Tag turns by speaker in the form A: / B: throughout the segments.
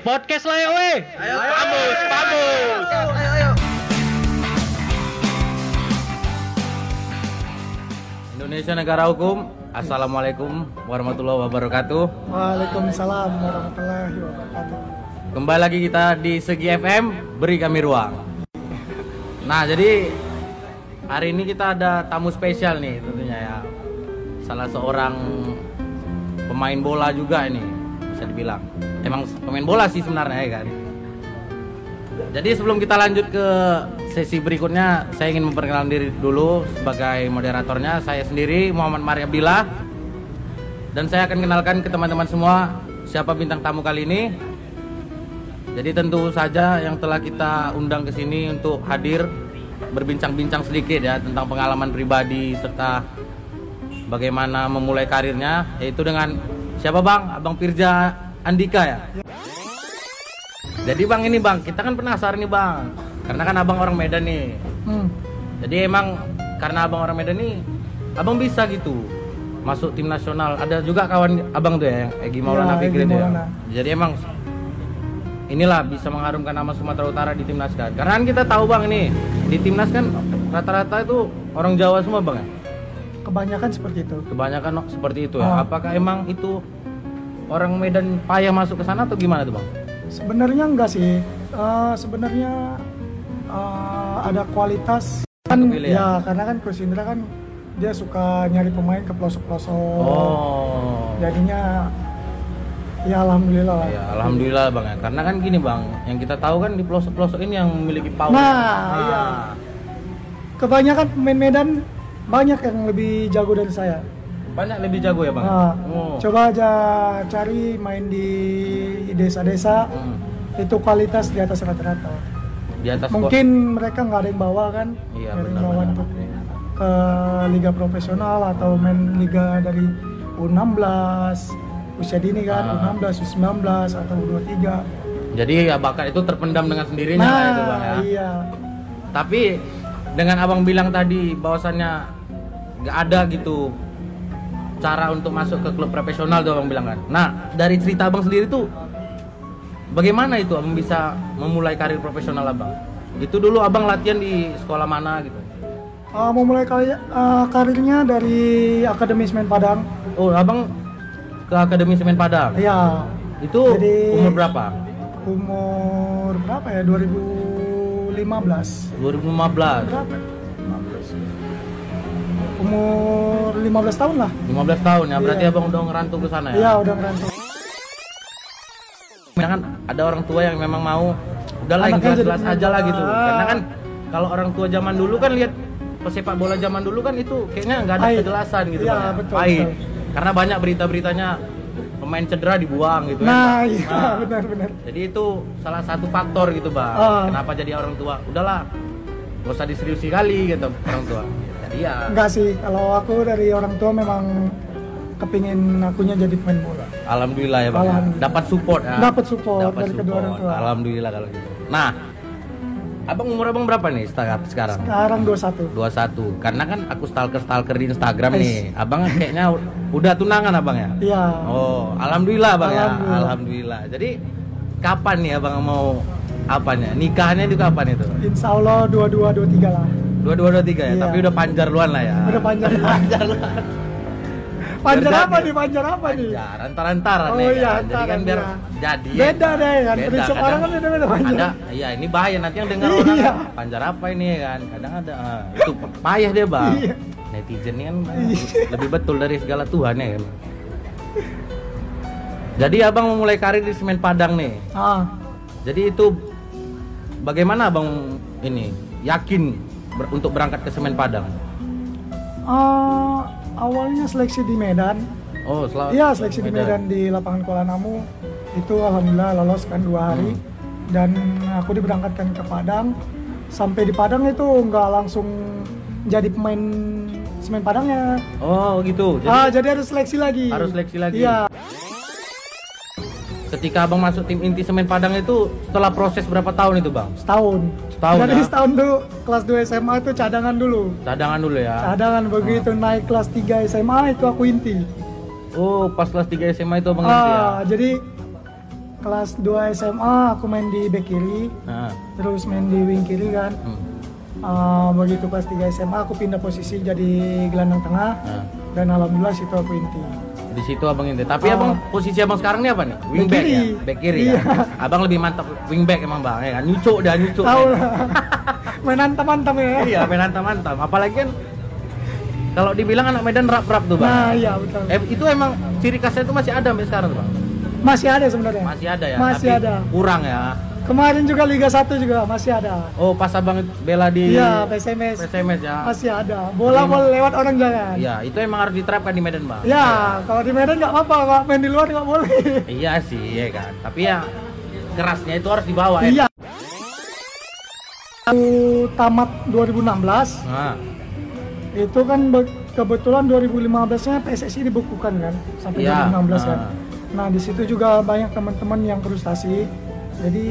A: podcast lah ya weh.
B: Ayo, Pamus, Pamus. Ayo, ayo.
A: Indonesia negara hukum. Assalamualaikum warahmatullahi wabarakatuh.
C: Waalaikumsalam warahmatullahi wabarakatuh.
A: Kembali lagi kita di Segi FM, beri kami ruang. Nah, jadi hari ini kita ada tamu spesial nih tentunya ya. Salah seorang pemain bola juga ini bisa dibilang. Emang pemain bola sih sebenarnya ya kan. Jadi sebelum kita lanjut ke sesi berikutnya, saya ingin memperkenalkan diri dulu sebagai moderatornya. Saya sendiri Muhammad Maria Bila dan saya akan kenalkan ke teman-teman semua siapa bintang tamu kali ini. Jadi tentu saja yang telah kita undang ke sini untuk hadir berbincang-bincang sedikit ya tentang pengalaman pribadi serta bagaimana memulai karirnya yaitu dengan siapa Bang? Abang Firja Andika ya. Jadi Bang ini Bang, kita kan penasaran nih Bang. Karena kan Abang orang Medan nih.
C: Hmm.
A: Jadi emang karena Abang orang Medan nih Abang bisa gitu masuk tim nasional. Ada juga kawan Abang tuh ya yang Egi Maulana
C: Iya,
A: Fikri
C: Egy
A: itu ya. Jadi emang inilah bisa mengharumkan nama Sumatera Utara di timnas kan. Karena kan kita tahu Bang ini di timnas kan rata-rata itu orang Jawa semua Bang ya.
C: Kebanyakan seperti itu.
A: Kebanyakan seperti itu ya.
C: Ah.
A: Apakah emang itu orang Medan payah masuk ke sana atau gimana tuh Bang?
C: Sebenarnya enggak sih. Eh, sebenarnya eh, ada kualitas kan
A: ya?
C: ya karena kan Coach Indra kan dia suka nyari pemain ke pelosok-pelosok.
A: Oh.
C: Jadinya ya alhamdulillah lah.
A: Ya, alhamdulillah bang ya. Karena kan gini bang, yang kita tahu kan di pelosok-pelosok ini yang memiliki power.
C: Nah, iya. Kebanyakan pemain Medan banyak yang lebih jago dari saya.
A: Banyak lebih jago ya bang.
C: Nah,
A: Oh.
C: Coba aja cari main di desa-desa
A: Hmm.
C: itu kualitas di atas rata-rata.
A: Di atas kok-
C: Mungkin mereka nggak ada yang bawa kan,
A: Iya,
C: yang
A: benar,
C: bawa
A: benar.
C: untuk ke liga profesional atau main liga dari U16 usia dini kan,
A: Ah.
C: U16, U19 atau U23.
A: Jadi ya bakat itu terpendam dengan sendirinya
C: Nah,
A: lah itu bang ya.
C: iya.
A: Tapi dengan abang bilang tadi bahwasannya nggak ada gitu cara untuk masuk ke klub profesional tuh abang bilang kan. Nah dari cerita abang sendiri tuh bagaimana itu abang bisa memulai karir profesional abang? Itu dulu abang latihan di sekolah mana gitu?
C: Uh, memulai kali, uh, karirnya dari Akademi Semen Padang.
A: Oh, abang ke Akademi Semen Padang.
C: Iya.
A: Itu
C: Jadi-
A: umur berapa?
C: Umur berapa ya? 2015.
A: 2015.
C: Berapa? 15. Umur 15 tahun lah.
A: 15 tahun ya. Berarti
C: Iya.
A: abang udah ngerantau ke sana ya?
C: Iya, udah ngerantau.
A: kan ada orang tua yang memang mau udahlah yang
C: Anaknya
A: jelas-jelas aja lah gitu.
C: bola.
A: Karena kan kalau orang tua zaman dulu kan lihat pesepak bola zaman dulu kan itu kayaknya nggak ada
C: Pahit.
A: kejelasan gitu
C: Iya,
A: Bang, ya.
C: betul,
A: Pahit.
C: betul.
A: Karena banyak berita-beritanya pemain cedera dibuang gitu kan,
C: Nah,
A: Bang.
C: iya,
A: Nah,
C: benar-benar.
A: Jadi itu salah satu faktor gitu bang.
C: Ah.
A: Kenapa jadi orang tua? Udahlah, gak usah diseriusi kali gitu orang tua. Jadi ya.
C: Enggak sih, kalau aku dari orang tua memang kepingin akunya jadi pemain bola.
A: Alhamdulillah ya bang. ya.
C: Alhamdulillah.
A: Dapat support ya.
C: Dapat support
A: Dapat
C: dari kedua orang tua.
A: Alhamdulillah kalau gitu. Nah, abang umur abang berapa nih sekarang? Sekarang
C: Sekarang 21.
A: 21. Karena kan aku stalker stalker di Instagram
C: Eish.
A: nih. Abang kayaknya udah tunangan abang ya?
C: Iya.
A: Oh, alhamdulillah bang ya.
C: Alhamdulillah.
A: Alhamdulillah. Jadi kapan nih abang mau apanya? Nikahnya itu kapan itu?
C: Insya Allah 22 23 lah.
A: Dua dua dua tiga ya.
C: Iya.
A: Tapi udah panjar luan lah ya.
C: Udah panjang.
A: panjar luan.
C: Panjang
A: Biar
C: apa nih? Panjang apa nih?
A: Panjar antar-antaran
C: Oh
A: ya.
C: iya,
A: kan? Kan biar
C: iya.
A: jadi.
C: Beda deh kan,
A: Beda,
C: prinsip
A: kadang
C: orang kan beda-beda panjar.
A: Ada, iya ini bahaya nanti yang dengar orang
C: Iya.
A: kan, panjar apa ini ya kan. Kadang ada ah, itu payah deh bang.
C: Iya.
A: Netizen ini kan lebih betul dari segala Tuhan ya kan. Jadi abang memulai karir di Semen Padang nih.
C: Ah,
A: Jadi itu bagaimana abang ini yakin ber- untuk berangkat ke Semen Padang?
C: ah, awalnya seleksi di Medan.
A: Oh, selamat.
C: Iya, seleksi di Medan di lapangan Kuala Namu. Itu alhamdulillah lolos kan dua hari.
A: Hmm.
C: Dan aku diberangkatkan ke Padang. Sampai di Padang itu nggak langsung jadi pemain semen Padangnya.
A: Oh, gitu. Jadi
C: ah, jadi harus seleksi lagi.
A: harus seleksi lagi.
C: Iya.
A: Ketika abang masuk tim inti Semen Padang itu setelah proses berapa tahun itu bang?
C: Setahun.
A: Setahun,
C: Jadi
A: ya?
C: setahun dulu kelas 2 SMA itu cadangan dulu.
A: Cadangan dulu ya.
C: Cadangan begitu naik kelas 3 SMA itu aku inti.
A: Oh, pas kelas 3 SMA itu abang inti ya.
C: Ah, jadi kelas 2 SMA aku main di back kiri,
A: Nah,
C: terus main di wing kiri kan.
A: hmm.
C: Ah, begitu kelas 3 SMA aku pindah posisi jadi gelandang tengah
A: Nah,
C: dan alhamdulillah situ aku inti.
A: Di situ abang itu. Tapi
C: Oh.
A: abang posisi abang sekarang ini apa nih? Wingback ya? Back kiri
C: Iya.
A: ya? Abang lebih mantap wingback emang bang ya kan? Nyucuk dah nyucuk.
C: Tahu
A: ya.
C: lah. main antam-antam ya.
A: iya, main mantap Apalagi kan kalau dibilang anak Medan rap-rap tuh bang.
C: Nah, iya betul.
A: Eh, itu emang ciri khasnya itu masih ada sampai sekarang tuh bang?
C: Masih ada sebenarnya.
A: Masih ada ya?
C: Masih
A: tapi
C: ada.
A: Kurang ya?
C: Kemarin juga Liga 1 juga masih ada.
A: Oh pas abang bela di
C: Iya, PSMS.
A: PSMS ya?
C: Masih ada. Bola boleh lewat orang jangan.
A: Iya, itu emang harus diterapkan di Medan bang.
C: Ya, kalau di Medan nggak apa-apa, kalau main di luar nggak boleh.
A: Iya sih, ya kan. Tapi ya kerasnya itu harus dibawa ya.
C: Iya. Aku tamat 2016,
A: Nah,
C: itu kan be- kebetulan 2015-nya PSSI dibukukan kan sampai
A: Iya,
C: 2016 kan.
A: ah.
C: Nah, di situ juga banyak teman-teman yang frustasi. Jadi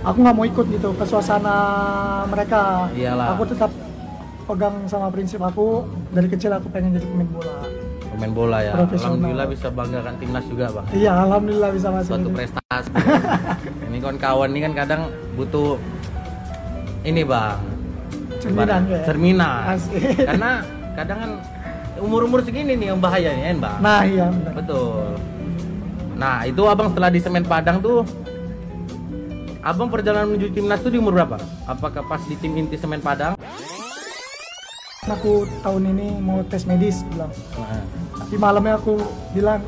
C: aku nggak mau ikut gitu ke suasana mereka.
A: Iyalah.
C: Aku tetap pegang sama prinsip aku dari kecil aku pengen jadi pemain bola.
A: pemain bola ya. Alhamdulillah bisa banggakan timnas juga bang.
C: Iya, alhamdulillah bisa masuk.
A: Suatu
C: ini.
A: prestasi. ini kawan-kawan ini kan kadang butuh ini bang.
C: Cerminan ya.
A: Cerminan.
C: Asik.
A: Karena kadang kan umur-umur segini nih yang bahaya nih kan bang.
C: Nah, iya benar.
A: Betul. Nah itu abang setelah di Semen Padang tuh Abang perjalanan menuju timnas tuh di umur berapa? Apakah pas di tim inti Semen Padang?
C: Aku tahun ini mau tes medis bilang.
A: Nah,
C: Tapi malamnya aku bilang,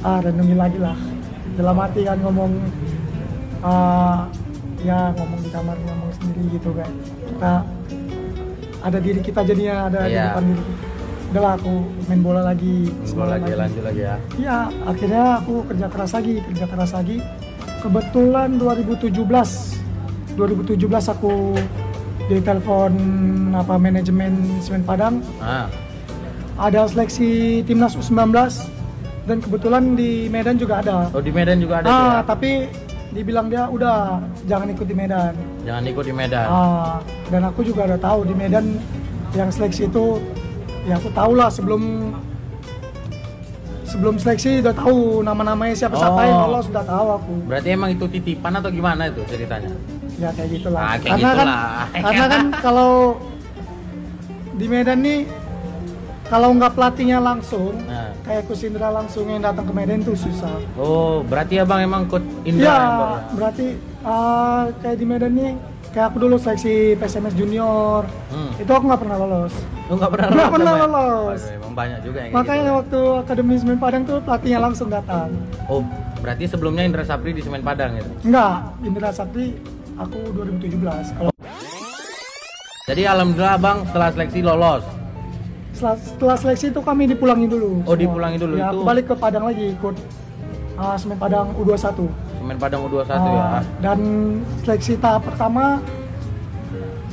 C: ah renungin lagi lah. Dalam hati kan ngomong, ah, ya ngomong di kamar ngomong sendiri gitu kan. Kita ada diri kita jadinya ada di
A: Iya.
C: depan diri. Udahlah aku main bola lagi,
A: bola
C: sekolah
A: lagi lanjut lagi ya.
C: Iya, akhirnya aku kerja keras lagi, kerja keras lagi. Kebetulan 2017, 2017 aku ditelepon apa manajemen Semen Padang
A: Nah,
C: ada seleksi timnas U19 dan kebetulan di Medan juga ada.
A: oh di Medan juga ada
C: ah,
A: ya?
C: tapi dibilang dia udah jangan ikut di Medan.
A: Jangan ikut di Medan.
C: Ah, dan aku juga udah tahu di Medan yang seleksi itu ya aku tahu lah sebelum sebelum seleksi udah tahu nama-namanya siapa-siapa yang
A: Oh.
C: lolos udah tahu aku.
A: Berarti emang itu titipan atau gimana itu ceritanya?
C: Ya kayak gitulah.
A: Ah, kayak
C: karena
A: gitulah.
C: kan karena kan kalau di Medan nih kalau nggak pelatihnya langsung
A: Nah.
C: kayak Coach Indra langsung yang datang ke Medan tuh susah.
A: Oh, berarti abang emang coach Indra yang bawa?
C: berarti ah, kayak di Medan nih kayak aku dulu seleksi PSMS junior
A: Hmm.
C: itu aku nggak pernah lolos.
A: Lu nggak pernah lolos
C: pernah
A: ya?
C: lolos.
A: Waduh, emang banyak juga yang
C: Makanya
A: gitu.
C: waktu Akademi Semen Padang tuh pelatihnya langsung datang.
A: Oh, berarti sebelumnya Indra Sapri di Semen Padang gitu.
C: Enggak, Indra Sakti aku 2017. Kalau
A: Jadi alhamdulillah abang setelah seleksi lolos.
C: setelah, setelah seleksi itu kami dipulangin dulu.
A: Oh,
C: semua.
A: dipulangin dulu,
C: Ya,
A: itu-
C: aku balik ke Padang lagi ikut ah, Semen Padang U21.
A: Semen Padang U21
C: Ah,
A: ya.
C: Dan seleksi tahap pertama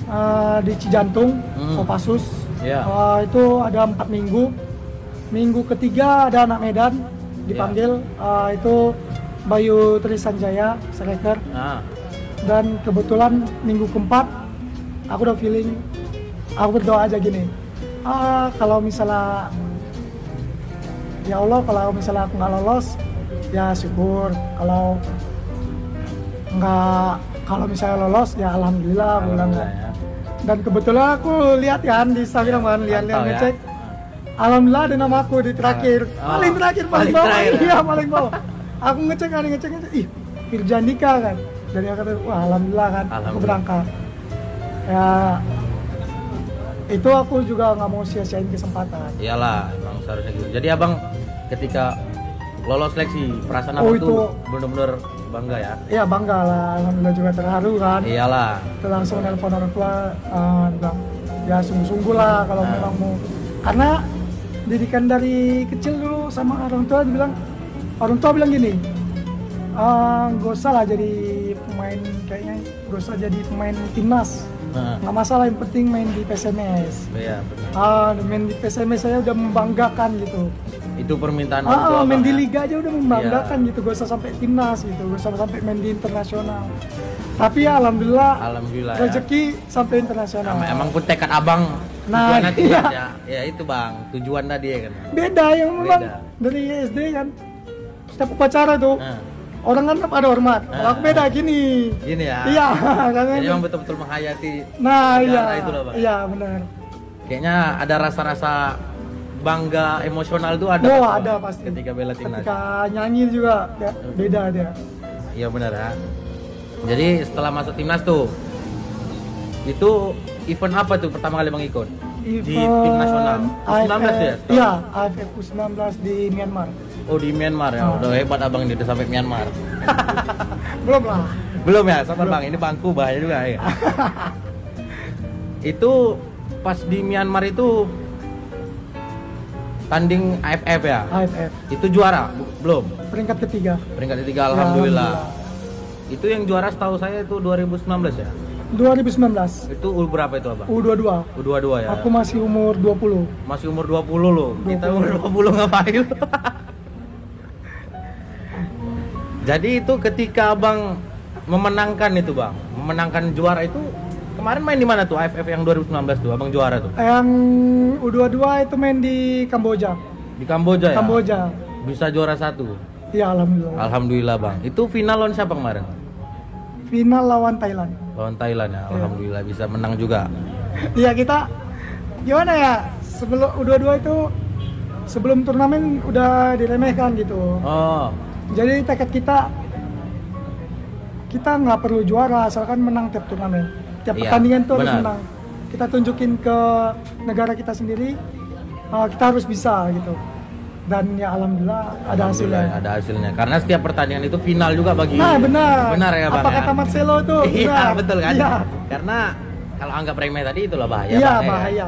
C: ah, di Cijantung,
A: Hmm.
C: Kopassus.
A: Iya.
C: Ah, itu ada empat minggu. Minggu ketiga ada anak Medan dipanggil.
A: Iya.
C: Ah, itu Bayu Trisanjaya, striker.
A: Nah,
C: Dan kebetulan minggu keempat aku udah feeling, aku berdoa aja gini. Ah, kalau misalnya ya Allah kalau misalnya aku nggak lolos ya syukur kalau nggak kalau misalnya lolos ya alhamdulillah aku bilang
A: alhamdulillah
C: kan.
A: ya.
C: dan kebetulan aku lihat kan di Instagram kan lihat-lihat
A: ya.
C: ngecek alhamdulillah ada nama aku di terakhir
A: Oh,
C: paling terakhir paling,
A: paling
C: bawah
A: terakhir.
C: iya paling bawah aku ngecek kan ngecek ngecek ih Firjanika kan dari aku kata wah alhamdulillah kan aku
A: Alhamdulillah.
C: berangkat ya itu aku juga nggak mau sia-siain kesempatan
A: Iyalah, emang seharusnya gitu. Jadi abang ketika lolos seleksi, perasaan
C: Oh,
A: abang
C: itu-
A: tuh bener-bener bangga ya.
C: ya bangga lah. Alhamdulillah juga terharu kan.
A: Iyalah.
C: Kita langsung nelpon orang tua eh, bilang ya sungguh-sungguh lah kalau
A: Nah.
C: memang mau. Karena didikan dari kecil dulu sama orang tua dibilang orang tua bilang gini "Ah, gak usah lah jadi pemain kayaknya gak usah jadi pemain timnas.
A: Nah,
C: nggak masalah yang penting main di PSMS
A: iya
C: ah main di PSMS saya udah membanggakan gitu
A: Itu permintaan orang tua
C: ah,
A: abang
C: main di
A: ya?
C: liga aja udah membanggakan
A: Iya.
C: gitu gak usah sampai timnas gitu gak usah sampai main di internasional tapi ya alhamdulillah
A: Alhamdulillah ya.
C: rezeki sampai internasional
A: Emang, emang pun tekad abang
C: Nah, iya.
A: ya. ya itu bang tujuan tadi ya kan
C: beda yang memang
A: Beda.
C: dari SD kan setiap upacara tuh
A: Nah.
C: orang kan ada hormat kalau aku beda gini
A: Gini ya.
C: iya karena
A: Jadi emang betul-betul menghayati
C: nah iya
A: itu loh, Bang.
C: iya benar
A: Kayaknya ada rasa-rasa bangga emosional tuh ada.
C: oh ada pasti
A: Ketika bela timnas.
C: ketika nyanyi juga ya, beda dia
A: Iya benar ya. Jadi setelah masuk timnas tuh, itu event apa tuh pertama kali bang ikut? Di tim nasional. U19
C: AFF,
A: ya?
C: iya AFF U19 di Myanmar
A: Oh di Myanmar ya.
C: Oh.
A: Udah hebat abang ini udah sampai Myanmar.
C: belum lah
A: Belum ya, sabar bang. Ini bangku bahaya juga ya. itu pas di Myanmar itu tanding AFF ya.
C: AFF
A: Itu juara belum?
C: peringkat ketiga
A: Peringkat ketiga
C: Ya,
A: alhamdulillah. Itu yang juara setahu saya itu 2019 ya.
C: 2019
A: Itu U berapa itu abang?
C: U22
A: U22 ya.
C: aku masih umur 20
A: Masih umur 20 loh. Kita
C: 20.
A: umur 20 ngapain? Jadi itu ketika abang memenangkan itu bang, memenangkan juara itu kemarin main di mana tuh AFF yang 2019 tuh abang juara tuh
C: yang U22 itu main di Kamboja
A: di Kamboja ya.
C: Kamboja
A: Bisa juara satu.
C: iya alhamdulillah
A: Alhamdulillah bang. Itu final lawan siapa kemarin?
C: final lawan Thailand
A: Lawan Thailand ya. Alhamdulillah bisa menang juga.
C: iya kita gimana ya sebelum U22 itu sebelum turnamen udah diremehkan gitu
A: Oh,
C: jadi tekad kita kita nggak perlu juara asalkan menang tiap turnamen tiap
A: Iya,
C: pertandingan tuh harus
A: benar.
C: menang kita tunjukin ke negara kita sendiri uh, kita harus bisa gitu dan ya alhamdulillah ada
A: Alhamdulillah
C: hasilnya
A: Ada hasilnya. Karena setiap pertandingan itu final juga bagi.
C: nah benar
A: Benar ya bang.
C: apa
A: ya?
C: kata Marcelo tuh
A: Iya
C: benar.
A: betul kan.
C: iya
A: Karena kalau anggap remeh tadi itulah bahaya.
C: iya
A: Bang, ya.
C: bahaya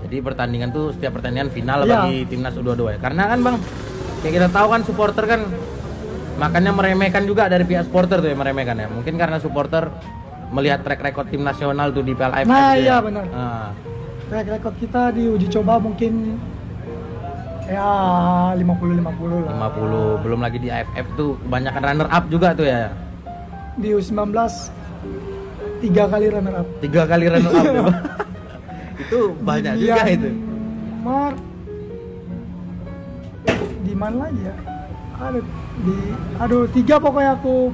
A: Jadi pertandingan tuh setiap pertandingan final
C: Iya.
A: bagi timnas U22 ya. Karena kan bang, kayak kita tahu kan supporter kan makanya meremehkan juga dari pihak supporter tuh yang meremehkan ya. Mungkin karena supporter melihat track record tim nasional tuh di Piala AFF.
C: Nah,
A: tuh
C: iya,
A: ya.
C: benar.
A: Nah,
C: track record kita di uji coba mungkin ya 50 50 lah
A: 50 belum lagi di AFF tuh kebanyakan runner up juga tuh ya.
C: di U19 tiga kali runner up
A: Tiga kali runner up tuh. itu banyak
C: Di
A: juga itu.
C: Myanmar di mana lagi ya ada di aduh tiga pokoknya aku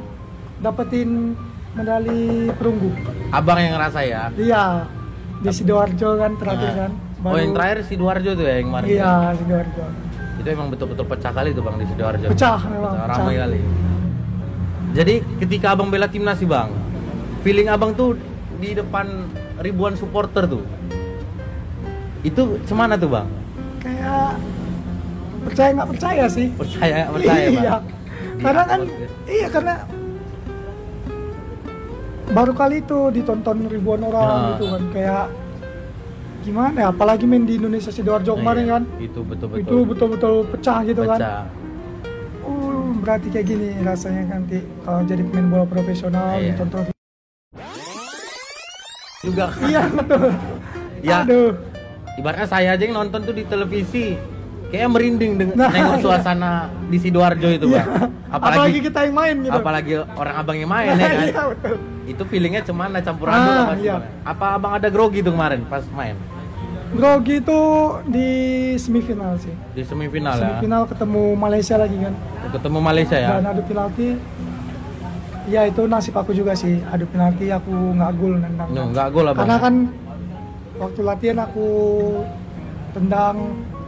C: dapetin medali perunggu
A: Abang yang ngerasa ya.
C: iya di sidoarjo kan terakhir
A: Nah.
C: kan
A: Oh yang terakhir Sidoarjo tuh ya yang kemarin.
C: iya sidoarjo
A: Itu emang betul-betul pecah kali tuh bang di Sidoarjo.
C: pecah memang
A: Pecah,
C: pecah.
A: ramai kali. Jadi ketika abang bela timnas sih bang, feeling abang tuh di depan ribuan supporter tuh, itu cemana tuh bang?
C: kayak percaya nggak percaya sih
A: Percaya nggak percaya bang?
C: iya
A: Di
C: karena kan
A: ya.
C: iya karena baru kali itu ditonton ribuan orang
A: Nah.
C: gitu kan kayak gimana ya apalagi main di Indonesia sidoarjo kemarin
A: Iya,
C: kan
A: Itu betul-betul.
C: itu betul-betul pecah gitu kan
A: pecah.
C: uh berarti kayak gini rasanya nanti kalau jadi pemain bola profesional
A: Iya.
C: ditonton
A: Juga.
C: iya betul
A: Ya.
C: aduh
A: Ibaratnya saya aja yang nonton tuh di televisi, kayak merinding dengan
C: Nah,
A: nengok
C: iya.
A: suasana di sidoarjo itu
C: iya
A: bang.
C: apalagi, kita yang main gitu
A: apalagi orang abang yang main ya kan.
C: iya betul
A: Itu feelingnya cemana campur
C: Ah,
A: aduk apa
C: iya.
A: Apa abang ada grogi tuh kemarin pas main
C: grogi itu di semifinal sih
A: di semifinal, ya?
C: semifinal ketemu Malaysia lagi kan
A: Ketemu Malaysia ya.
C: dan adu penalti ya itu nasib aku juga sih adu penalti aku nggak gol nendang
A: No, nggak gol abang.
C: karena kan waktu latihan aku tendang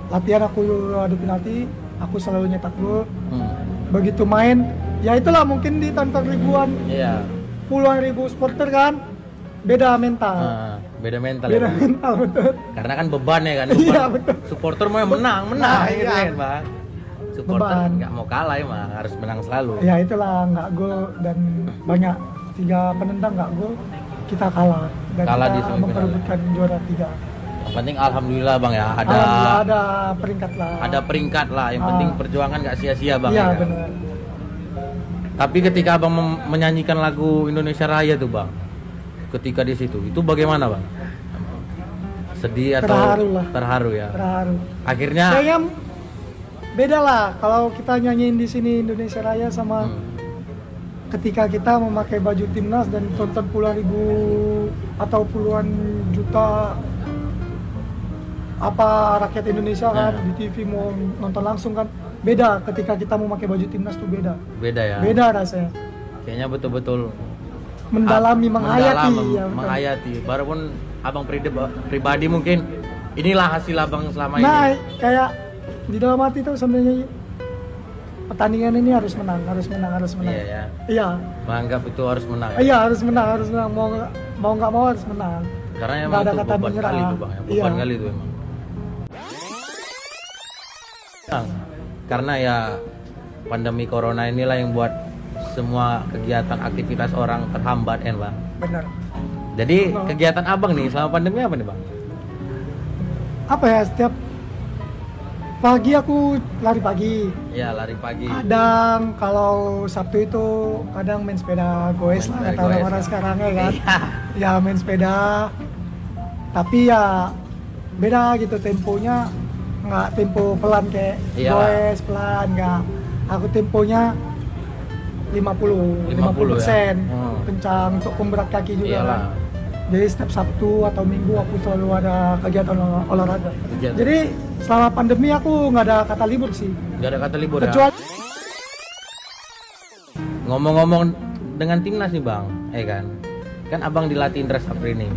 C: latihan aku adu penalti aku selalu nyetak gol
A: Hmm.
C: begitu main ya itulah mungkin ditonton ribuan
A: Iya.
C: Puluhan ribu supporter kan beda mental
A: Ah, beda mental
C: beda
A: ya.
C: Mental betul
A: Karena kan beban ya kan.
C: Iya,
A: Supporter-
C: betul.
A: Supporter mau yang menang, menang
C: Nah,
A: gitu
C: iya.
A: kan, Bang. Supporter
C: Beban.
A: nggak mau kalah emang, harus menang selalu.
C: ya itulah nggak gol dan banyak tiga penendang nggak gol kita kalah dan
A: Kalah di
C: kita
A: semifinal.
C: memperebutkan juara tiga
A: Yang penting alhamdulillah Bang ya, ada
C: ada peringkat lah
A: ada peringkat lah. Yang
C: Ah.
A: penting perjuangan nggak sia-sia Bang.
C: iya
A: ya kan?
C: benar
A: Tapi ketika Abang menyanyikan lagu Indonesia Raya tuh Bang, ketika di situ, itu bagaimana Bang? Sedih atau
C: Terharu lah.
A: terharu ya?
C: terharu
A: Akhirnya
C: kayaknya beda lah kalau kita nyanyiin di sini Indonesia Raya sama
A: Hmm.
C: ketika kita memakai baju timnas dan tonton puluhan ribu atau puluhan juta apa rakyat Indonesia kan
A: Nah.
C: di TV mau nonton langsung kan beda ketika kita mau pakai baju timnas tuh beda
A: Beda ya.
C: beda rasanya
A: Kayaknya betul-betul
C: mendalami menghayati
A: mendalam,
C: ya,
A: menghayati. Baru pun abang pribadi, pribadi mungkin inilah hasil abang selama
C: nah
A: ini.
C: kayak di dalam hati tuh sebenarnya pertandingan ini harus menang harus menang harus menang
A: Iya ya.
C: iya
A: Menganggap itu harus menang. ya.
C: iya harus menang harus menang mau mau nggak mau harus menang
A: Karena emang
C: ada
A: itu
C: kata
A: beban
C: menyerah.
A: kali itu bang. ya.
C: Iya.
A: Beban kali itu emang. Karena ya pandemi corona inilah yang buat semua kegiatan aktivitas orang terhambat kan bang.
C: benar
A: Jadi
C: Betul.
A: kegiatan abang nih selama pandemi apa nih bang?
C: apa ya setiap pagi aku lari pagi
A: Ya lari pagi.
C: kadang kalau Sabtu itu kadang main sepeda goes
A: Main
C: lah kata orang-orang
A: ya.
C: sekarang ya kan
A: Iya.
C: ya main sepeda tapi ya beda gitu temponya nggak tempo pelan kayak goes pelan nggak aku temponya 50
A: 50 ya?
C: persen
A: Hmm.
C: kencang untuk pemberat kaki juga
A: Iyalah.
C: kan jadi setiap Sabtu atau Minggu aku selalu ada kegiatan olah- olahraga
A: Kegiatan.
C: jadi selama pandemi aku nggak ada kata libur sih
A: Gak ada kata libur ya.
C: kecuali
A: Ngomong-ngomong dengan timnas nih bang, eh kan, kan abang dilatih Indra Sapri nih.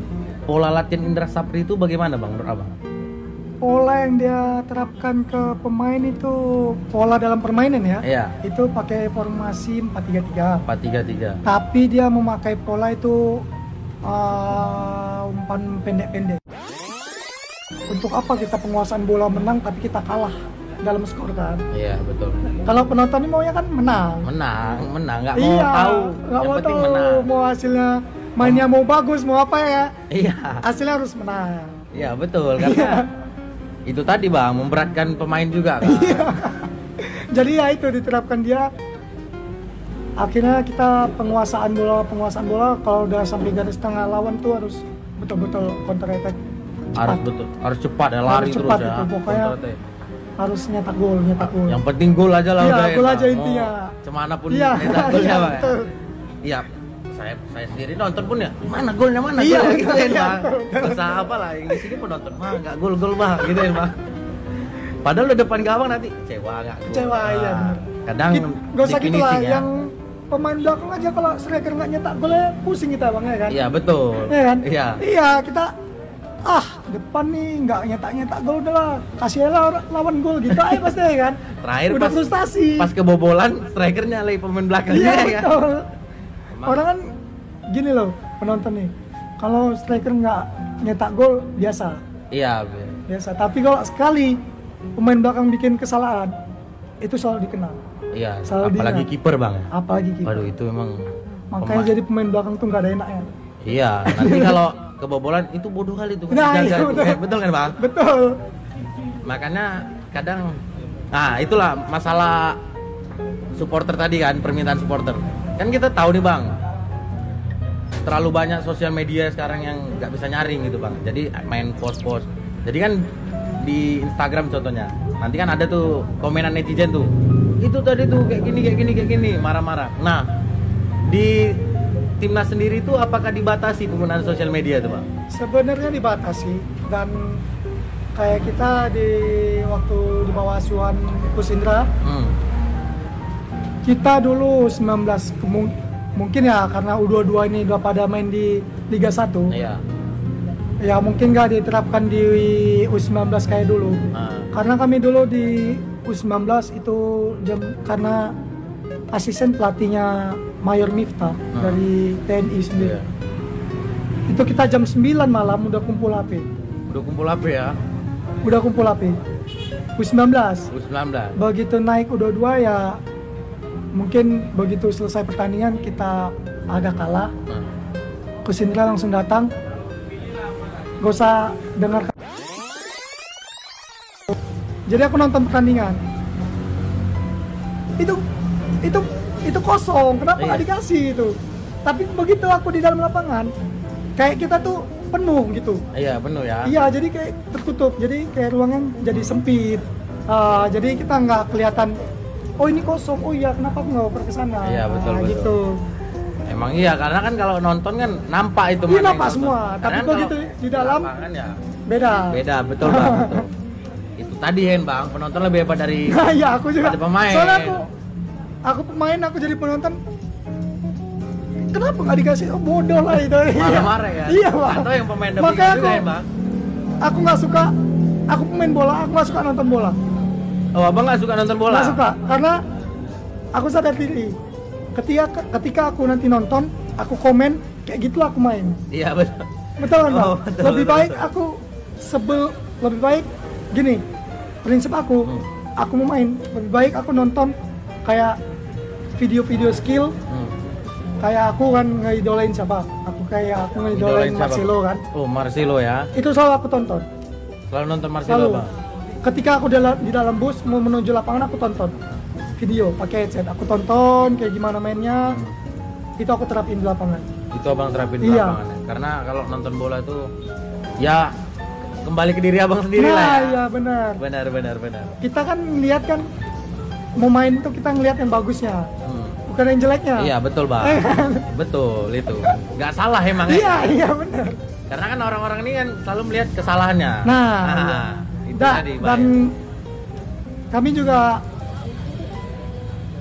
A: Pola latihan Indra Sapri itu bagaimana bang menurut abang?
C: Pola yang dia terapkan ke pemain itu pola dalam permainan ya
A: Iya.
C: itu pakai formasi 4-3-3
A: 4-3-3
C: tapi dia memakai pola itu uh, umpan pendek-pendek. Untuk apa kita penguasaan bola menang tapi kita kalah dalam skor kan?
A: Iya betul.
C: kalau penonton ini maunya kan menang.
A: Menang, menang, nggak mau
C: iya
A: tahu.
C: nggak
A: Yang
C: mau
A: penting
C: tahu
A: menang.
C: mau hasilnya mainnya mau bagus mau apa ya.
A: Iya,
C: hasilnya harus menang.
A: Iya betul. Karena itu tadi bang memberatkan pemain juga kan.
C: Iya. jadi ya itu diterapkan dia akhirnya kita penguasaan bola penguasaan bola kalau udah sampai garis tengah lawan tuh harus betul-betul counter attack
A: harus betul, harus cepat ya lari
C: Harus
A: terus
C: cepat
A: ya.
C: itu, pokoknya harus nyetak gol nyetak gol
A: Yang penting gol aja lah
C: Iya,
A: udah ya,
C: gol
A: Bang.
C: aja intinya.
A: Mau Cemana pun
C: Iya,
A: nyetak gol
C: iya,
A: ya bang. ya?
C: betul.
A: Iya, saya saya sendiri nonton pun ya mana golnya mana
C: Iya,
A: golnya gitu ya
C: iya,
A: bang.
C: betul.
A: Gak usah apa lah yang di sini penonton mah nggak gol gol bang gitu ya bang. Padahal udah depan gawang nanti kecewa nggak? gol.
C: Kecewa, iya,
A: Ah. Kadang
C: Git- gak usah gitu lah
A: ya.
C: yang pemain belakang aja kalau striker nggak nyetak golnya pusing kita bang ya kan
A: Iya betul.
C: Iya kan
A: Iya.
C: iya kita ah depan nih nggak nyetak nyetak gol udah lah kasih lah lawan gol gitu aja pasti ya kan
A: Terakhir
C: udah
A: pas
C: frustasi
A: pas kebobolan strikernya lagi pemain belakangnya
C: iya
A: ya kan.
C: betul
A: Emang-
C: orang kan gini loh penonton nih kalau striker nggak nyetak gol biasa
A: Iya.
C: Biasa tapi kalau sekali pemain belakang bikin kesalahan itu selalu dikenal
A: Iya.
C: Selalu
A: Apalagi kiper bang.
C: apalagi kita
A: Waduh itu emang.
C: makanya
A: pemain-
C: jadi pemain belakang tuh nggak ada enaknya
A: Iya. Nanti kalau kebobolan itu bodoh kali itu.
C: Nah, iya, betul.
A: Eh, betul kan bang?
C: betul
A: makanya kadang nah itulah masalah supporter tadi kan permintaan supporter kan kita tahu nih bang. Terlalu banyak sosial media sekarang yang nggak bisa nyaring gitu bang. Jadi main post post jadi kan di Instagram contohnya nanti kan ada tuh komenan netizen tuh. Itu tadi tuh kayak gini kayak gini kayak gini marah-marah. Nah di timnas sendiri tuh apakah dibatasi penggunaan sosial media tuh bang?
C: Sebenarnya dibatasi dan kayak kita di waktu di bawah asuhan Gus Indra
A: hmm.
C: Kita dulu 19 kemung- mungkin ya karena U22 ini udah pada main di Liga 1
A: iya.
C: Ya mungkin nggak diterapkan di U19 kayak dulu.
A: Ah.
C: karena kami dulu di U19 itu jam karena asisten pelatihnya Mayor Miftah
A: Hmm.
C: dari TNI sendiri.
A: Iya.
C: itu kita jam 9 malam udah kumpul HP
A: udah kumpul apa ya?
C: Udah kumpul HP U19
A: U19
C: begitu naik U22 ya mungkin begitu selesai pertandingan kita ada kalah Coach Indra langsung datang gak usah dengar jadi aku nonton pertandingan itu itu itu kosong kenapa nggak
A: Iya.
C: dikasih itu tapi begitu aku di dalam lapangan kayak kita tuh penuh gitu
A: iya penuh ya
C: Iya, jadi kayak tertutup. Jadi kayak ruangan jadi sempit. Ah, jadi kita nggak kelihatan. Oh ini kosong. Oh iya, kenapa aku nggak oper ke sana?
A: Iya, betul,
C: Ah,
A: betul.
C: Gitu.
A: emang iya karena kan kalau nonton kan nampak itu
C: Iya, nampak semua. Tapi begitu di dalam,
A: ya
C: Beda.
A: beda betul bang betul. itu tadi Hen bang penonton lebih hebat dari
C: Nah, iya aku juga.
A: Pemain.
C: Soalnya aku aku pemain, aku jadi penonton. Kenapa nggak dikasih? Oh, bodoh lah itu.
A: marah-marah ya
C: Iya, Bang.
A: atau yang pemain demi
C: Makanya
A: juga
C: aku,
A: ya bang
C: aku nggak suka. Aku pemain bola, aku nggak suka nonton bola.
A: Oh abang nggak suka nonton bola
C: Nggak suka, karena aku sadar diri. Ketika ketika aku nanti nonton, aku komen kayak gitulah aku main.
A: iya betul
C: Betul kan, Bang?
A: Oh, betul,
C: lebih
A: betul,
C: baik
A: betul.
C: aku sebel, lebih baik gini. Prinsip aku,
A: Hmm.
C: aku mau main, lebih baik aku nonton kayak video-video skill,
A: Hmm.
C: kayak aku kan ngeidolain siapa? Aku kayak aku ngeidolain? Marcelo kan.
A: oh Marcelo ya
C: Itu selalu aku tonton.
A: selalu nonton Marcelo
C: Selalu.
A: bang
C: Ketika aku di dalam bus mau menuju lapangan aku tonton video pakai headset. Aku tonton kayak gimana mainnya. Itu aku terapin di lapangan.
A: itu abang terapin di
C: Iya.
A: lapangan ya? karena kalau nonton bola itu ya kembali ke diri abang sendiri
C: nah,
A: lah ya
C: iya benar.
A: benar benar benar
C: Kita kan lihat kan mau main tuh kita ngelihat yang bagusnya,
A: Hmm.
C: bukan yang jeleknya.
A: iya betul bang betul itu nggak salah emang
C: Iya,
A: ya
C: iya benar.
A: karena kan orang-orang ini kan selalu melihat kesalahannya
C: Nah, iya.
A: Itu
C: Da-
A: tadi
C: dan kami juga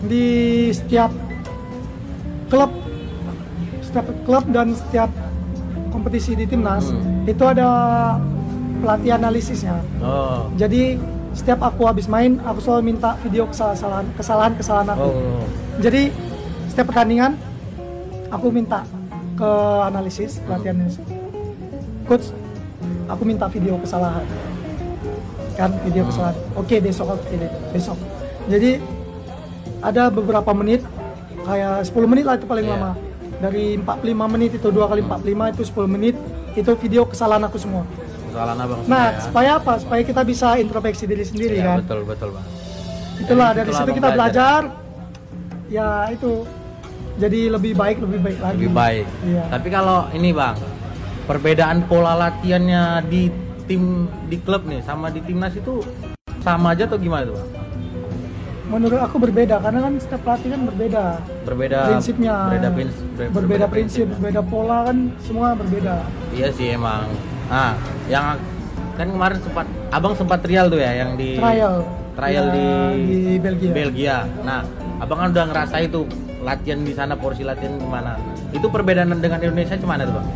C: di setiap klub setiap klub dan setiap kompetisi di timnas
A: Hmm.
C: itu ada pelatih analisisnya.
A: Oh.
C: Jadi setiap aku habis main aku selalu minta video kesalahan kesalahan kesalahan aku.
A: Oh.
C: Jadi setiap pertandingan aku minta ke analisis pelatih analisis. Coach aku minta video kesalahan kan video
A: Hmm.
C: kesalahan oke besok oke deh besok jadi ada beberapa menit kayak 10 menit lah itu paling
A: Iya.
C: lama dari 45 menit itu dua kali 45 itu 10 menit itu video kesalahan aku semua
A: kesalahan abang semua
C: nah
A: ya.
C: supaya apa supaya kita bisa introspeksi diri sendiri
A: Iya,
C: kan
A: betul betul bang
C: itulah
A: Dari
C: dari situ kita
A: belajar.
C: belajar ya itu jadi lebih baik lebih baik lagi
A: lebih baik
C: Iya.
A: tapi kalau ini bang perbedaan pola latihannya di tim di klub nih sama di timnas itu sama aja atau gimana tuh bang
C: menurut aku berbeda karena kan setiap pelatih kan berbeda
A: berbeda
C: prinsipnya
A: berbeda, prins- ber-
C: berbeda prinsip
A: ya.
C: berbeda pola kan semua berbeda
A: iya sih emang nah yang kan kemarin sempat abang sempat trial tuh ya yang di
C: trial
A: trial
C: Ya,
A: di,
C: di Belgia
A: Belgia. Nah, abang kan udah ngerasa itu latihan di sana porsi latihan gimana? Itu perbedaan dengan Indonesia gimana tuh bang?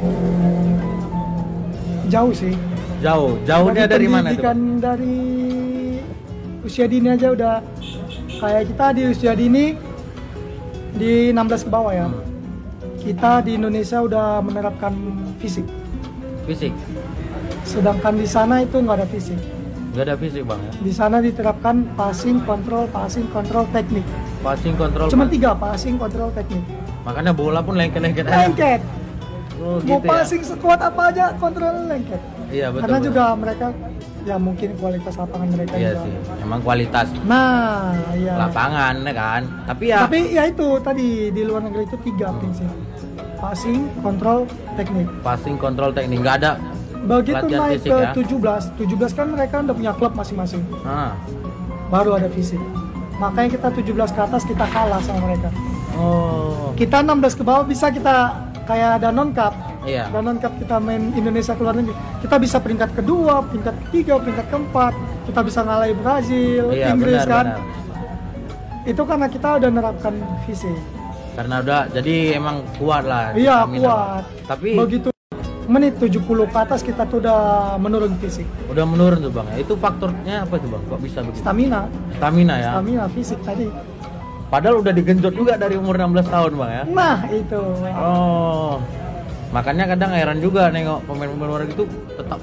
C: jauh sih
A: Jauh, jauhnya dari mana tuh?
C: dari usia dini aja udah kayak kita di usia dini di 16 ke bawah ya kita di Indonesia udah menerapkan fisik
A: Fisik,
C: sedangkan di sana itu nggak ada fisik
A: nggak ada fisik bang ya?
C: di sana diterapkan passing kontrol passing kontrol teknik
A: Passing kontrol.
C: cuma tiga passing kontrol teknik
A: Makanya bola pun lengket-lengket aja.
C: lengket
A: Oh,
C: mau
A: gitu ya?
C: passing sekuat apa aja kontrol lengket
A: Iya betul.
C: karena
A: betul.
C: juga mereka ya mungkin kualitas lapangan mereka
A: Iya
C: juga
A: sih, emang kualitas
C: nah iya
A: lapangan ya kan. Tapi ya,
C: tapi ya itu tadi di luar negeri itu tiga prinsip passing kontrol teknik
A: passing kontrol teknik nggak ada.
C: begitu naik
A: fisik
C: ke
A: ya?
C: 17 17 kan mereka udah punya klub masing-masing
A: Nah.
C: baru ada fisik makanya kita 17 ke atas kita kalah sama mereka
A: Oh.
C: kita 16 ke bawah bisa kita kayak Danon Cup
A: Iya.
C: Danon Cup kita main Indonesia ke luar negeri kita bisa peringkat kedua peringkat ketiga peringkat keempat kita bisa ngalahin Brazil
A: Iya
C: Inggris
A: benar
C: kan
A: benar.
C: itu karena kita udah nerapkan fisik
A: Karena udah jadi emang kuat lah.
C: iya kuat
A: Tapi
C: begitu menit 70 ke atas kita tuh udah menurun fisik
A: udah menurun tuh bang. ya. Itu faktornya apa tuh bang? Kok bisa begitu?
C: stamina
A: Stamina ya.
C: stamina fisik tadi
A: Padahal udah digenjot juga dari umur 16 tahun bang ya.
C: nah itu
A: Oh. Makanya kadang heran juga nengok pemain-pemain luar itu tetap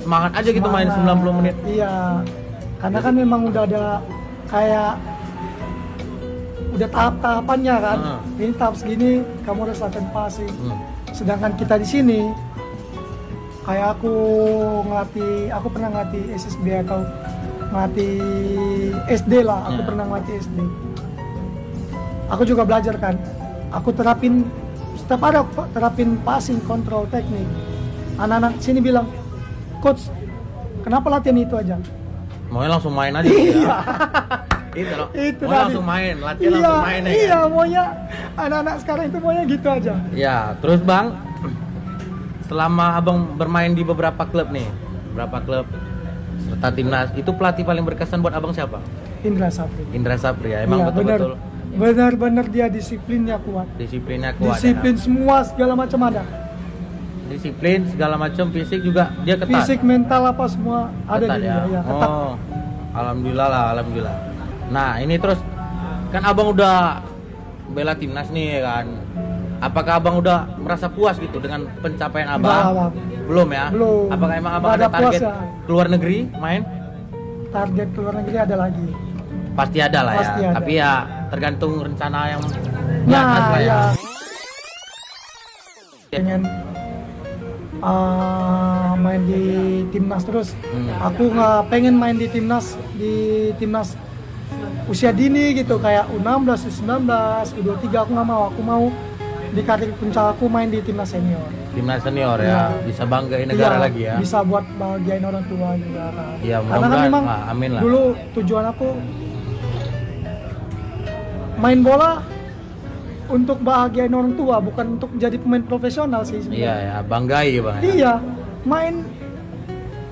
A: semangat aja gitu main
C: Semangat.
A: 90 menit.
C: Iya. Karena kan memang udah ada kayak udah tahap-tahapannya kan.
A: Hmm.
C: Ini tahap segini kamu harus latihan passing.
A: Hmm.
C: Sedangkan kita di sini kayak aku ngelatih, aku pernah ngelatih SSB atau ngelatih SD lah, aku
A: Ya.
C: pernah ngelatih SD. Aku juga belajar kan. Aku terapin setiap ada terapin passing, kontrol, teknik. Anak-anak sini bilang, coach, kenapa latihan itu aja?
A: Maunya langsung main aja gitu ya. itu loh.
C: Itu
A: Mau langsung main, latihan
C: iya,
A: langsung main ya.
C: Iya,
A: kan?
C: maunya anak-anak sekarang itu maunya gitu aja.
A: Ya, terus Bang, selama Abang bermain di beberapa klub nih, beberapa klub serta timnas itu pelatih paling berkesan buat abang siapa
C: Indra Safri.
A: Indra Sapri ya emang
C: Iya,
A: betul-betul
C: benar benar dia disiplinnya kuat.
A: disiplinnya kuat
C: Disiplin
A: ya.
C: semua segala macam ada.
A: disiplin segala macam fisik juga dia ketat
C: Fisik, mental apa semua ada
A: ketat
C: di dia. Ya, ketat.
A: oh alhamdulillah lah alhamdulillah nah ini terus kan abang udah bela timnas nih ya kan apakah abang udah merasa puas gitu dengan pencapaian abang belum ya
C: Belum.
A: apakah emang abang
C: Nggak
A: ada
C: ada puas
A: target
C: ya.
A: keluar negeri main
C: Target ke luar negeri ada lagi.
A: pasti ada lah
C: Pasti
A: ya
C: ada.
A: tapi ya tergantung rencana yang di
C: Nah,
A: lah ya
C: ya. Pengen uh, main di timnas terus.
A: Hmm.
C: Aku nggak pengen main di timnas di timnas usia dini gitu kayak U16, U19, U23 aku nggak mau. Aku mau di karir puncak aku main di timnas senior.
A: timnas senior ya
C: Iya.
A: bisa banggain negara
C: Iya,
A: lagi ya
C: Bisa buat bahagiain orang tua juga.
A: Iya,
C: Karena kan memang
A: Ah, amin lah.
C: dulu tujuan aku main bola untuk bahagiain orang tua, bukan untuk jadi pemain profesional sih
A: iya
C: sebenarnya.
A: ya banggai ya bang ya.
C: Iya, main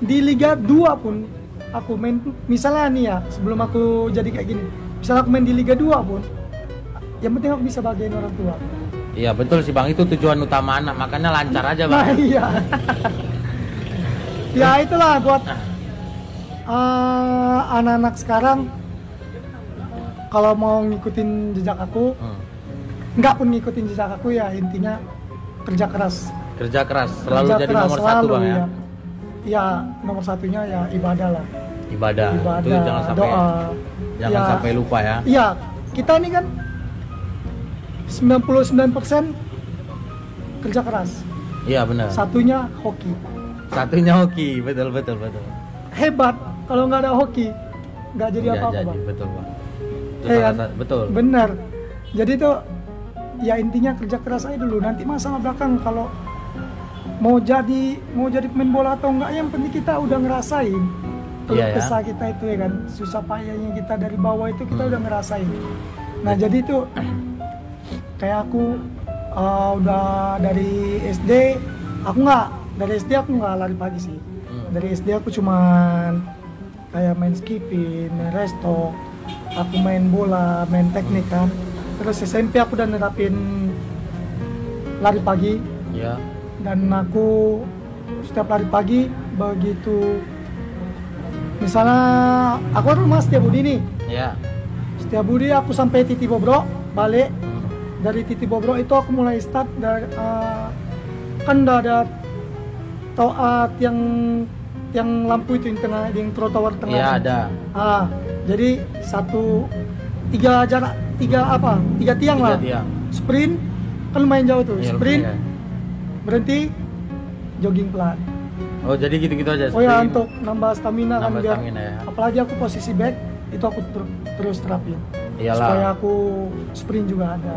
C: di Liga 2 pun aku main misalnya nih ya, sebelum aku jadi kayak gini. Misalnya aku main di Liga 2 pun yang penting aku bisa bahagiain orang tua.
A: Iya betul sih bang itu tujuan utama anak makanya lancar aja bang
C: Nah iya. ya itulah buat uh, anak-anak sekarang kalau mau ngikutin jejak aku,
A: Hmm.
C: nggak pun ngikutin jejak aku ya intinya kerja keras.
A: kerja keras selalu
C: kerja
A: jadi
C: keras,
A: nomor satu
C: selalu,
A: bang ya
C: ya. Ya nomor satunya ya ibadah lah.
A: ibadah,
C: ibadah,
A: itu jangan sampai
C: doa.
A: jangan
C: Ya,
A: sampai lupa ya
C: Iya, kita ini kan 99% kerja keras.
A: iya benar
C: Satunya hoki.
A: satunya hoki betul betul betul
C: hebat kalau nggak ada hoki nggak jadi apa-apa
A: betul bang itu
C: Eh,
A: salah
C: kan?
A: satu- betul
C: benar jadi tuh ya intinya kerja keras aja dulu nanti masalah belakang kalau mau jadi mau jadi pemain bola atau enggak yang penting kita udah ngerasain
A: Iya, ya.
C: kesah kita itu ya kan susah payahnya kita dari bawah itu kita
A: Hmm.
C: udah ngerasain nah jadi tuh kayak aku uh, udah dari SD aku nggak dari SD aku nggak lari pagi sih
A: Hmm.
C: dari SD aku cuman kayak main skipping main resto aku main bola main teknik kan. Terus SMP aku udah nerapin lari pagi.
A: Ya
C: dan aku setiap lari pagi begitu misalnya aku kan rumah Setiabudi nih.
A: Ya
C: Setiabudi aku sampai Titi Bobro balik.
A: Hmm.
C: dari Titi Bobro itu aku mulai start dari eh, kan udah ada toat yang yang lampu itu yang tengah yang trotoar tengah
A: iya ada.
C: Ah jadi satu tiga jarak tiga apa? Tiga tiang
A: tiga
C: lah.
A: tiang.
C: Sprint kan lumayan jauh tuh.
A: Iya,
C: sprint
A: lumayan.
C: berhenti jogging pelan.
A: Oh jadi gitu gitu aja
C: oh ya
A: sprint.
C: untuk nambah stamina kan
A: Nambah
C: biar
A: stamina ya.
C: apalagi aku posisi back itu aku ter- terus terapin.
A: Iyalah.
C: supaya aku sprint juga ada.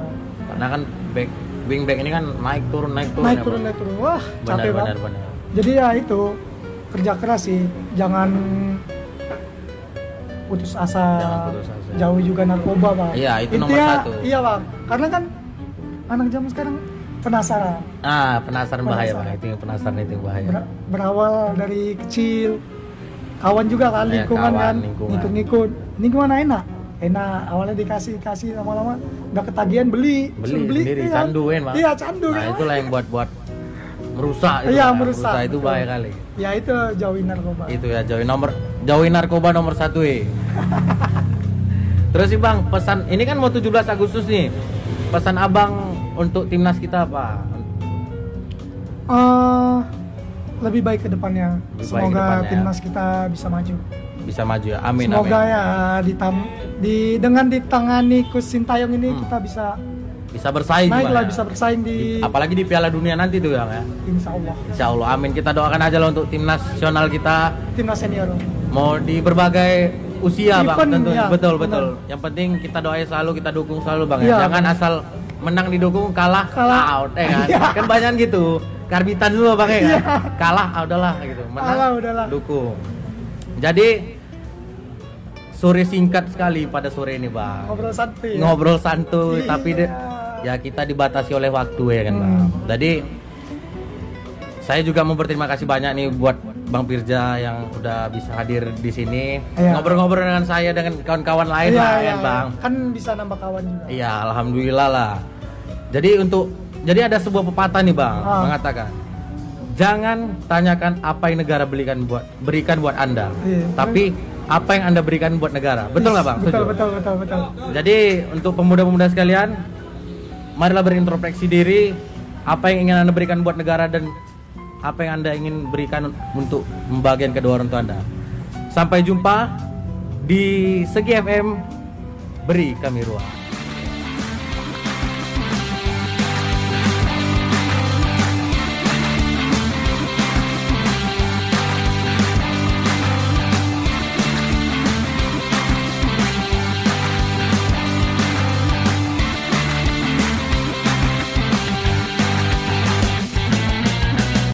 A: Karena kan back wing back ini kan naik turun naik turun
C: naik
A: ya,
C: turun
A: Bang.
C: naik turun. Wah
A: benar
C: capek
A: benar
C: banget.
A: benar.
C: Jadi ya itu kerja keras sih. Jangan putus asa,
A: Jangan putus asa.
C: jauhi juga narkoba bang
A: Iya, itu nomor
C: Intinya,
A: satu.
C: iya bang karena kan anak zaman sekarang penasaran.
A: Ah penasaran bahaya bang itu yang penasaran itu yang bahaya.
C: Ber- berawal dari kecil. Kawan juga kan
A: Iya,
C: lingkungan
A: kawan,
C: kan.
A: lingkungan.
C: ngikut-ngikut. Ini gimana enak. Enak. Awalnya dikasih kasih lama-lama. Udah ketagihan beli.
A: Beli
C: Suruh
A: sendiri
C: iya.
A: kan? bang
C: iya candu
A: nah
C: kan
A: itulah yang buat buat merusak itu
C: Iya,
A: Bang.
C: merusak,
A: itu bahaya kali.
C: Ya itu jauhin narkoba.
A: Itu ya jauhin. Nomor jauhin narkoba nomor satu eh. Terus sih bang pesan ini kan mau 17 Agustus nih. Pesan abang untuk timnas kita apa?
C: Eh, lebih baik ke depannya.
A: Lebih
C: semoga
A: depannya.
C: timnas kita bisa maju.
A: Bisa maju ya. Amin
C: semoga
A: amin.
C: ya ditam di dengan ditangani Coach Sintayong ini
A: Hmm.
C: kita bisa
A: bisa bersaing
C: naik lah
A: ya.
C: bisa bersaing di
A: apalagi di Piala Dunia nanti tuh ya.
C: Insya Allah.
A: Insya Allah amin. Kita doakan aja lah untuk timnas nasional kita.
C: Timnas senior
A: mau di berbagai usia bang
C: Event,
A: tentunya
C: ya,
A: betul betul yang penting kita doain selalu kita dukung selalu bang ya
C: Iya.
A: jangan asal menang didukung kalah,
C: Kalah.
A: out eh kan
C: Iya.
A: kan banyak gitu karbitan semua bang ya kan kalah ah, udahlah gitu menang
C: Kalah, udahlah.
A: dukung jadi sore singkat sekali pada sore ini bang
C: ngobrol santai ya.
A: ngobrol santuy
C: Iya.
A: tapi de- ya kita dibatasi oleh waktu ya kan bang
C: Hmm.
A: jadi saya juga mau berterima kasih banyak nih buat Bang Firja yang udah bisa hadir di sini
C: Iya.
A: ngobrol-ngobrol dengan saya dengan kawan-kawan lain
C: Iya,
A: lah
C: iya,
A: kan. Bang.
C: Kan bisa nambah kawan juga.
A: Iya, alhamdulillah lah. Jadi untuk jadi ada sebuah pepatah nih Bang
C: Ah.
A: mengatakan jangan tanyakan apa yang negara berikan buat berikan buat Anda,
C: Iya.
A: tapi apa yang Anda berikan buat negara. Betul nggak Bang?
C: Betul,
A: Setuju?
C: betul, betul, betul.
A: Jadi untuk pemuda-pemuda sekalian, marilah berintrospeksi diri apa yang ingin anda berikan buat negara dan apa yang anda ingin berikan untuk membagian kedua orang tua anda. Sampai jumpa di Segi FM. Beri kami ruang.